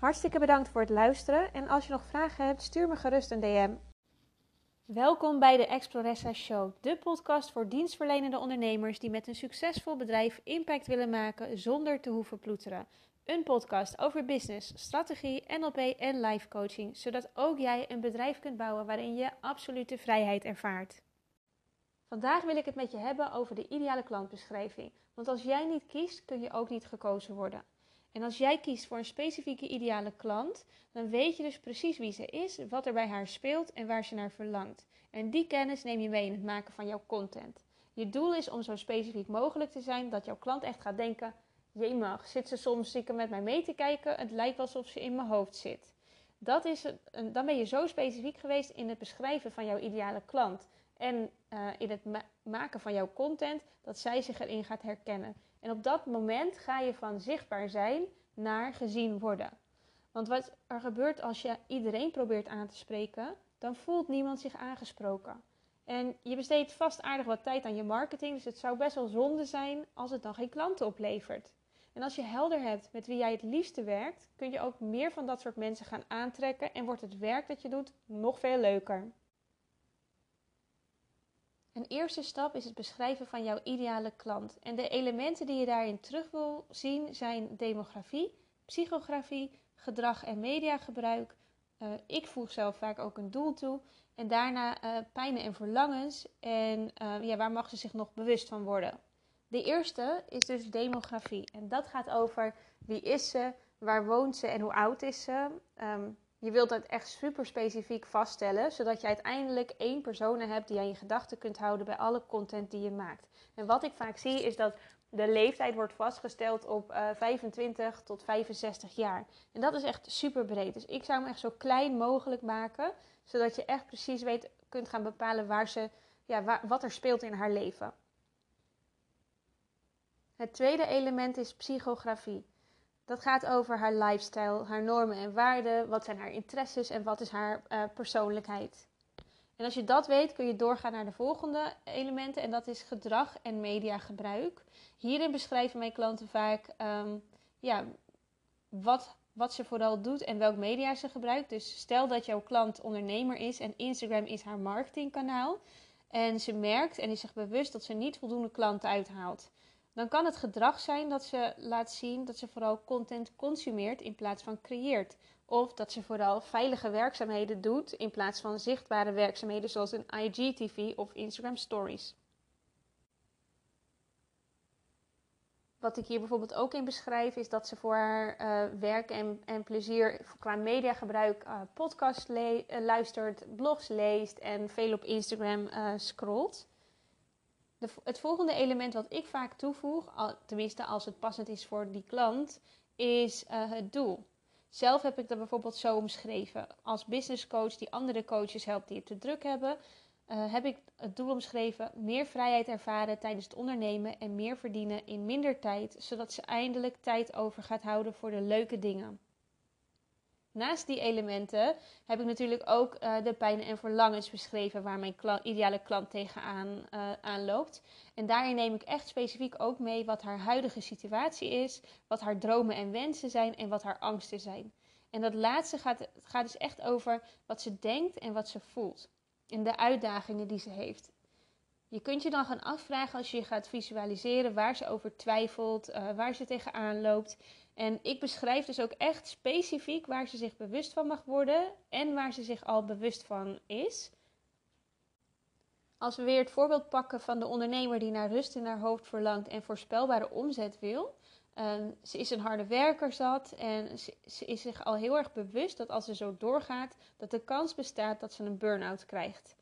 Hartstikke bedankt voor het luisteren en als je nog vragen hebt, stuur me gerust een DM. Welkom bij de Exploressa Show, de podcast voor dienstverlenende ondernemers die met een succesvol bedrijf impact willen maken zonder te hoeven ploeteren. Een podcast over business, strategie, NLP en life coaching, zodat ook jij een bedrijf kunt bouwen waarin je absolute vrijheid ervaart. Vandaag wil ik het met je hebben over de ideale klantbeschrijving. Want als jij niet kiest, kun je ook niet gekozen worden. En als jij kiest voor een specifieke ideale klant, dan weet je dus precies wie ze is, wat er bij haar speelt en waar ze naar verlangt. En die kennis neem je mee in het maken van jouw content. Je doel is om zo specifiek mogelijk te zijn dat jouw klant echt gaat denken: mag, zit ze soms stiekem met mij mee te kijken? Het lijkt alsof ze in mijn hoofd zit. Dat is een, dan ben je zo specifiek geweest in het beschrijven van jouw ideale klant en uh, in het maken van jouw content dat zij zich erin gaat herkennen. En op dat moment ga je van zichtbaar zijn naar gezien worden. Want wat er gebeurt als je iedereen probeert aan te spreken, dan voelt niemand zich aangesproken. En je besteedt vast aardig wat tijd aan je marketing, dus het zou best wel zonde zijn als het dan geen klanten oplevert. En als je helder hebt met wie jij het liefste werkt, kun je ook meer van dat soort mensen gaan aantrekken en wordt het werk dat je doet nog veel leuker. Een eerste stap is het beschrijven van jouw ideale klant. En de elementen die je daarin terug wil zien zijn demografie, psychografie, gedrag en mediagebruik. Uh, ik voeg zelf vaak ook een doel toe. En daarna uh, pijnen en verlangens. En uh, ja, waar mag ze zich nog bewust van worden? De eerste is dus demografie. En dat gaat over wie is ze, waar woont ze en hoe oud is ze. Um, je wilt dat echt super specifiek vaststellen, zodat je uiteindelijk één persoon hebt die aan je gedachten kunt houden bij alle content die je maakt. En wat ik vaak zie is dat de leeftijd wordt vastgesteld op uh, eh, 25 tot 65 jaar. En dat is echt super breed. Dus ik zou hem echt zo klein mogelijk maken, zodat je echt precies weet, kunt gaan bepalen waar ze, ja, wat er speelt in haar leven. Het tweede element is psychografie. Dat gaat over haar lifestyle, haar normen en waarden, wat zijn haar interesses en wat is haar uh, persoonlijkheid. En als je dat weet, kun je doorgaan naar de volgende elementen en dat is gedrag en mediagebruik. Hierin beschrijven mijn klanten vaak um, ja, wat, wat ze vooral doet en welk media ze gebruikt. Dus stel dat jouw klant ondernemer is en Instagram is haar marketingkanaal. En ze merkt en is zich bewust dat ze niet voldoende klanten uithaalt. Dan kan het gedrag zijn dat ze laat zien dat ze vooral content consumeert in plaats van creëert. Of dat ze vooral veilige werkzaamheden doet in plaats van zichtbare werkzaamheden zoals een IGTV of Instagram Stories. Wat ik hier bijvoorbeeld ook in beschrijf, is dat ze voor haar uh, werk en, en plezier qua mediagebruik uh, podcasts uh, luistert, blogs leest en veel op Instagram scrolt het volgende element wat ik vaak toevoeg, al, tenminste als het passend is voor die klant, is uh, het doel. Zelf heb ik dat bijvoorbeeld zo omschreven. Als business coach die andere coaches helpt die het te druk hebben, uh, heb ik het doel omschreven: meer vrijheid ervaren tijdens het ondernemen en meer verdienen in minder tijd, zodat ze eindelijk tijd over gaat houden voor de leuke dingen. Naast die elementen heb ik natuurlijk ook uh, de pijnen en verlangens beschreven waar mijn ideale klant tegenaan uh, aanloopt. En daarin neem ik echt specifiek ook mee wat haar huidige situatie is, wat haar dromen en wensen zijn en wat haar angsten zijn. En dat laatste gaat, gaat dus echt over wat ze denkt en wat ze voelt. En de uitdagingen die ze heeft. Je kunt je dan gaan afvragen als je gaat visualiseren waar ze over twijfelt, uh, waar ze tegenaan loopt. En ik beschrijf dus ook echt specifiek waar ze zich bewust van mag worden en waar ze zich al bewust van is. Als we weer het voorbeeld pakken van de ondernemer die naar rust in haar hoofd verlangt en voorspelbare omzet wil. Um, ze is een harde werker zat en ze, ze, is zich al heel erg bewust dat als ze zo doorgaat, dat de kans bestaat dat ze een burn-out krijgt.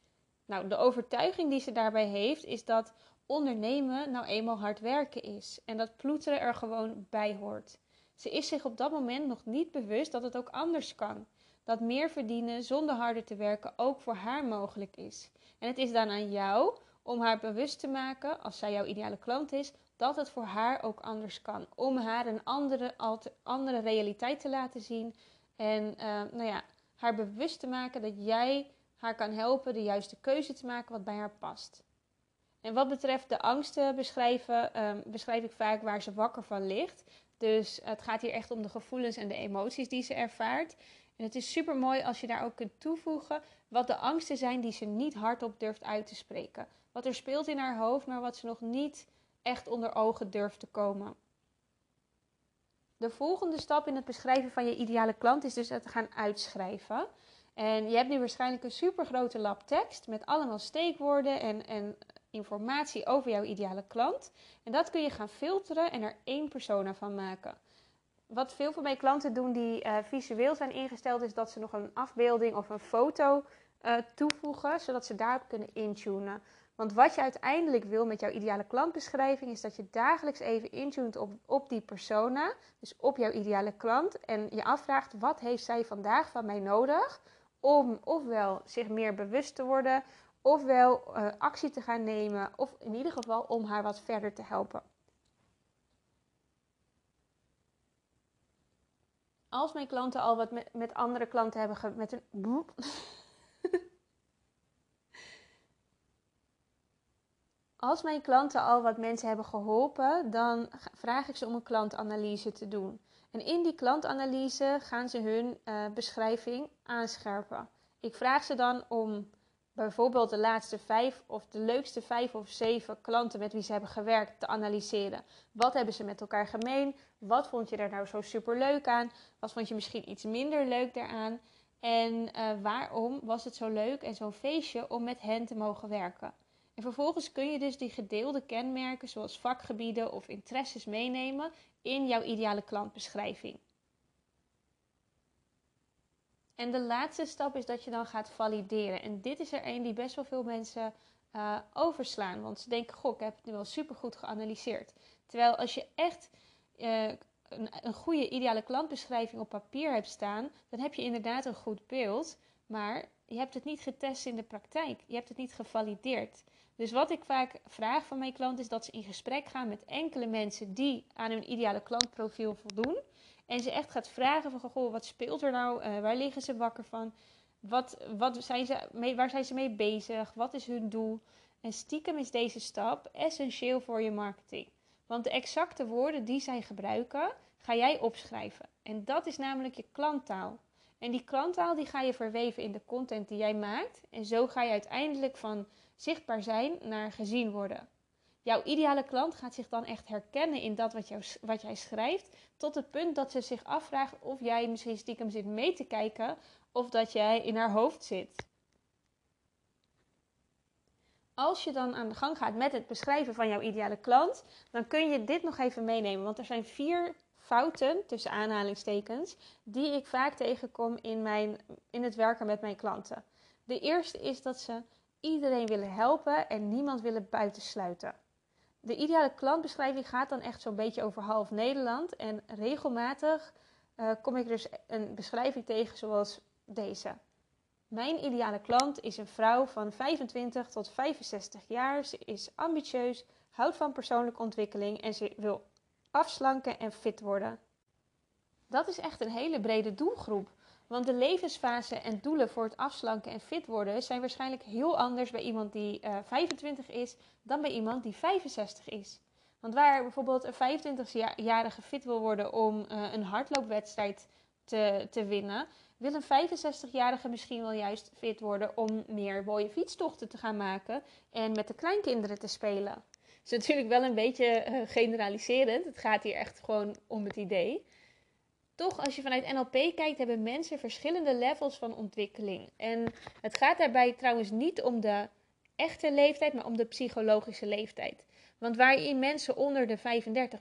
Nou, de overtuiging die ze daarbij heeft is dat ondernemen nou eenmaal hard werken is en dat ploeteren er gewoon bij hoort. Ze is zich op dat moment nog niet bewust dat het ook anders kan. Dat meer verdienen zonder harder te werken ook voor haar mogelijk is. En het is dan aan jou om haar bewust te maken, als zij jouw ideale klant is, dat het voor haar ook anders kan. Om haar een andere, andere realiteit te laten zien. En uh, nou ja, haar bewust te maken dat jij haar kan helpen de juiste keuze te maken wat bij haar past. En wat betreft de angsten beschrijven, um, beschrijf ik vaak waar ze wakker van ligt. Dus het gaat hier echt om de gevoelens en de emoties die ze ervaart. En het is super mooi als je daar ook kunt toevoegen wat de angsten zijn die ze niet hardop durft uit te spreken. Wat er speelt in haar hoofd, maar wat ze nog niet echt onder ogen durft te komen. De volgende stap in het beschrijven van je ideale klant is dus het gaan uitschrijven. En je hebt nu waarschijnlijk een super grote lab tekst met allemaal steekwoorden en, en informatie over jouw ideale klant. En dat kun je gaan filteren en er één persona van maken. Wat veel van mijn klanten doen die uh, visueel zijn ingesteld, is dat ze nog een afbeelding of een foto uh, toevoegen, zodat ze daarop kunnen intunen. Want wat je uiteindelijk wil met jouw ideale klantbeschrijving is dat je dagelijks even intunt op, op die persona, dus op jouw ideale klant, en je afvraagt wat heeft zij vandaag van mij nodig om ofwel zich meer bewust te worden, ofwel uh, actie te gaan nemen, of in ieder geval om haar wat verder te helpen. Als mijn klanten al wat met, andere klanten hebben ge, met een Als mijn klanten al wat mensen hebben geholpen, dan vraag ik ze om een klantanalyse te doen. En in die klantanalyse gaan ze hun uh, beschrijving aanscherpen. Ik vraag ze dan om bijvoorbeeld de laatste vijf of de leukste vijf of zeven klanten met wie ze hebben gewerkt te analyseren. Wat hebben ze met elkaar gemeen? Wat vond je er nou zo super leuk aan? Wat vond je misschien iets minder leuk daaraan? En uh, waarom was het zo leuk en zo'n feestje om met hen te mogen werken? En vervolgens kun je dus die gedeelde kenmerken, zoals vakgebieden of interesses, meenemen in jouw ideale klantbeschrijving. En de laatste stap is dat je dan gaat valideren. En dit is er een die best wel veel mensen uh, overslaan. Want ze denken, goh, ik heb het nu wel supergoed geanalyseerd. Terwijl als je echt uh, een, een goede ideale klantbeschrijving op papier hebt staan, dan heb je inderdaad een goed beeld. Maar je hebt het niet getest in de praktijk. Je hebt het niet gevalideerd. Dus wat ik vaak vraag van mijn klant is dat ze in gesprek gaan met enkele mensen die aan hun ideale klantprofiel voldoen. En ze echt gaat vragen van, goh, wat speelt er nou? Uh, waar liggen ze wakker van? Wat, wat zijn ze mee, waar zijn ze mee bezig? Wat is hun doel? En stiekem is deze stap essentieel voor je marketing. Want de exacte woorden die zij gebruiken, ga jij opschrijven. En dat is namelijk je klanttaal. En die klanttaal die ga je verweven in de content die jij maakt. En zo ga je uiteindelijk van zichtbaar zijn naar gezien worden. Jouw ideale klant gaat zich dan echt herkennen in dat wat, wat jij schrijft, tot het punt dat ze zich afvraagt of jij misschien stiekem zit mee te kijken of dat jij in haar hoofd zit. Als je dan aan de gang gaat met het beschrijven van jouw ideale klant, dan kun je dit nog even meenemen. Want er zijn vier fouten, tussen aanhalingstekens, die ik vaak tegenkom in, mijn, in het werken met mijn klanten. De eerste is dat ze iedereen willen helpen en niemand willen buitensluiten. De ideale klantbeschrijving gaat dan echt zo'n beetje over half Nederland. En regelmatig uh, kom ik dus een beschrijving tegen zoals deze. Mijn ideale klant is een vrouw van 25 tot 65 jaar. Ze is ambitieus, houdt van persoonlijke ontwikkeling en ze wil afslanken en fit worden. Dat is echt een hele brede doelgroep. Want de levensfase en doelen voor het afslanken en fit worden zijn waarschijnlijk heel anders bij iemand die uh, eh, 25 is dan bij iemand die 65 is. Want waar bijvoorbeeld een 25-jarige fit wil worden om uh, een hardloopwedstrijd te, te winnen, wil een 65-jarige misschien wel juist fit worden om meer mooie fietstochten te gaan maken en met de kleinkinderen te spelen. Het is natuurlijk wel een beetje uh, generaliserend. Het gaat hier echt gewoon om het idee. Toch, als je vanuit NLP kijkt, hebben mensen verschillende levels van ontwikkeling. En het gaat daarbij trouwens niet om de echte leeftijd, maar om de psychologische leeftijd. Want waarin mensen onder de 35,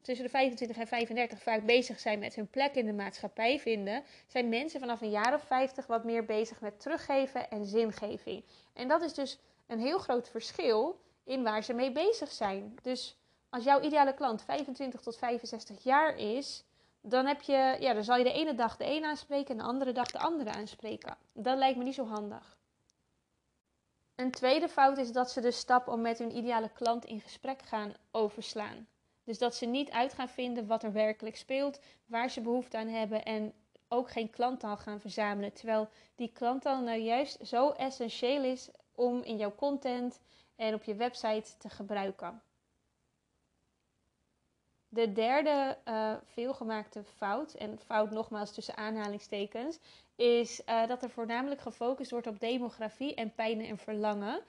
tussen de 25 en 35 vaak bezig zijn met hun plek in de maatschappij vinden, zijn mensen vanaf een jaar of 50 wat meer bezig met teruggeven en zingeving. En dat is dus een heel groot verschil in waar ze mee bezig zijn. Dus als jouw ideale klant 25 tot 65 jaar is, dan, heb je, ja, dan zal je de ene dag de een aanspreken en de andere dag de andere aanspreken. Dat lijkt me niet zo handig. Een tweede fout is dat ze de stap om met hun ideale klant in gesprek gaan overslaan. Dus dat ze niet uit gaan vinden wat er werkelijk speelt, waar ze behoefte aan hebben en ook geen klanttaal gaan verzamelen. Terwijl die klanttaal nou juist zo essentieel is om in jouw content en op je website te gebruiken. De derde uh, veelgemaakte fout, en fout nogmaals tussen aanhalingstekens, is uh, dat er voornamelijk gefocust wordt op demografie en pijn en verlangen.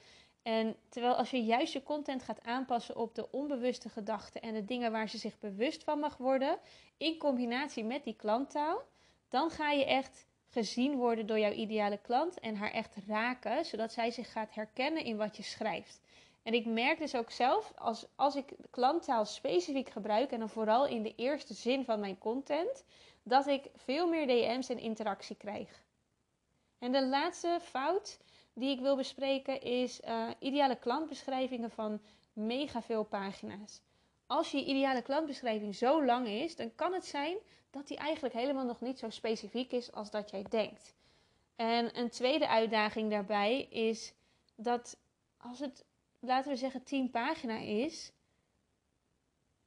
En terwijl als je juist je content gaat aanpassen op de onbewuste gedachten en de dingen waar ze zich bewust van mag worden, in combinatie met die klanttaal, dan ga je echt gezien worden door jouw ideale klant en haar echt raken, zodat zij zich gaat herkennen in wat je schrijft. En ik merk dus ook zelf, als, als ik klanttaal specifiek gebruik, en dan vooral in de eerste zin van mijn content, dat ik veel meer DM's en interactie krijg. En de laatste fout die ik wil bespreken is uh, ideale klantbeschrijvingen van mega veel pagina's. Als je ideale klantbeschrijving zo lang is, dan kan het zijn dat die eigenlijk helemaal nog niet zo specifiek is als dat jij denkt. En een tweede uitdaging daarbij is dat als het, laten we zeggen, 10 pagina is,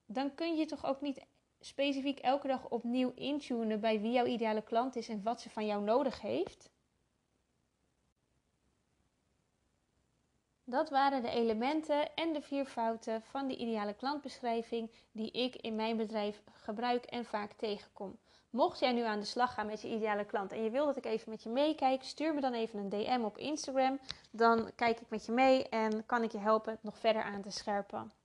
dan kun je toch ook niet specifiek elke dag opnieuw intunen bij wie jouw ideale klant is en wat ze van jou nodig heeft. Dat waren de elementen en de vier fouten van de ideale klantbeschrijving die ik in mijn bedrijf gebruik en vaak tegenkom. Mocht jij nu aan de slag gaan met je ideale klant en je wil dat ik even met je meekijk, stuur me dan even een DM op Instagram. Dan kijk ik met je mee en kan ik je helpen het nog verder aan te scherpen.